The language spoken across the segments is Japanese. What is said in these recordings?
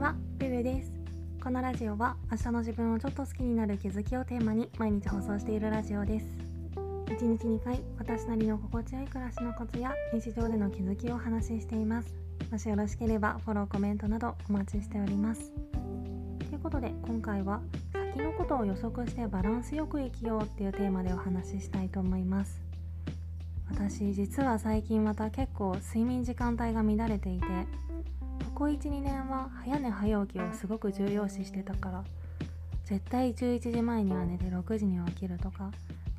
はルルです。このラジオは明日の自分をちょっと好きになる気づきをテーマに毎日放送しているラジオです。1日2回私なりの心地よい暮らしのコツや日常での気づきをお話ししています。もしよろしければフォローコメントなどお待ちしております。ということで今回は先のことを予測してバランスよく生きようっていうテーマでお話ししたいと思います。私実は最近また結構睡眠時間帯が乱れていてこ12年は早寝早起きをすごく重要視してたから絶対11時前には寝て6時には起きるとか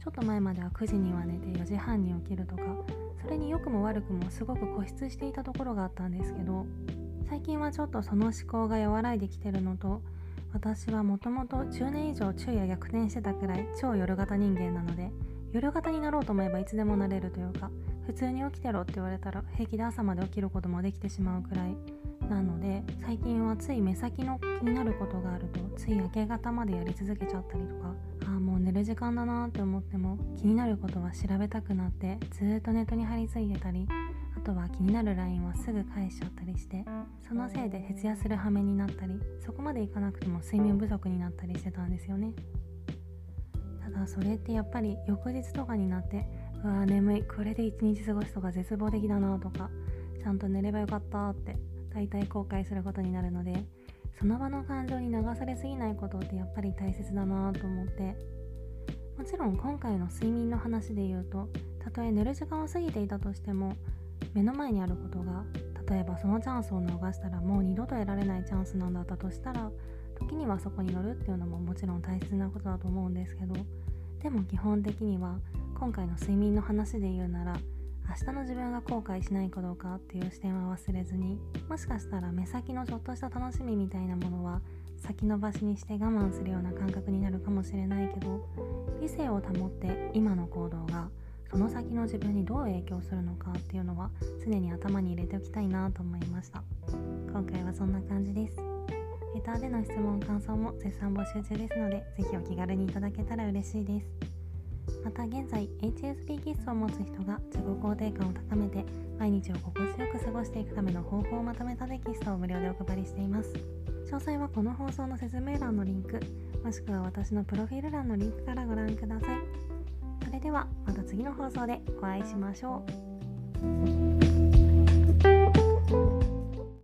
ちょっと前までは9時には寝て4時半に起きるとかそれに良くも悪くもすごく固執していたところがあったんですけど最近はちょっとその思考が和らいできてるのと私はもともと10年以上昼夜逆転してたくらい超夜型人間なので夜型になろうと思えばいつでもなれるというか普通に起きてろって言われたら平気で朝まで起きることもできてしまうくらいなので最近はつい目先の気になることがあるとつい明け方までやり続けちゃったりとかああもう寝る時間だなって思っても気になることは調べたくなってずっとネットに張り付いてたりあとは気になる LINE はすぐ返しちゃったりしてそのせいで徹夜する羽目になったりそこまでいかなくても睡眠不足になったりしてたんですよね。ただそれってやっぱり翌日とかになってうわー眠いこれで一日過ごすとか絶望的だなとかちゃんと寝ればよかったって大体後悔することになるのでその場の感情に流されすぎないことってやっぱり大切だなと思って。もちろん今回の睡眠の話で言うとたとえ寝る時間を過ぎていたとしても目の前にあることが例えばそのチャンスを逃したらもう二度と得られないチャンスなんだったとしたら時にはそこに乗るっていうのももちろん大切なことだと思うんですけどでも基本的には今回の睡眠の話で言うなら明日の自分が後悔しないかどうかっていう視点は忘れずにもしかしたら目先のちょっとした楽しみみたいなものは先延ばしにして我慢するような感覚になるかもしれないけど理性を保って今の行動がその先の自分にどう影響するのかっていうのは常に頭に入れておきたいなと思いました。今回はそんな感じです。レターでの質問感想も絶賛募集中ですので是非お気軽にいただけたら嬉しいです。また現在 HSP 気質を持つ人が自己肯定感を高めて毎日を心地よく過ごしていくための方法をまとめたテキストを無料でお配りしています。詳細はこの放送の説明欄のリンクもしくは私のプロフィール欄のリンクからご覧ください。それではまた次の放送でお会いしましょう。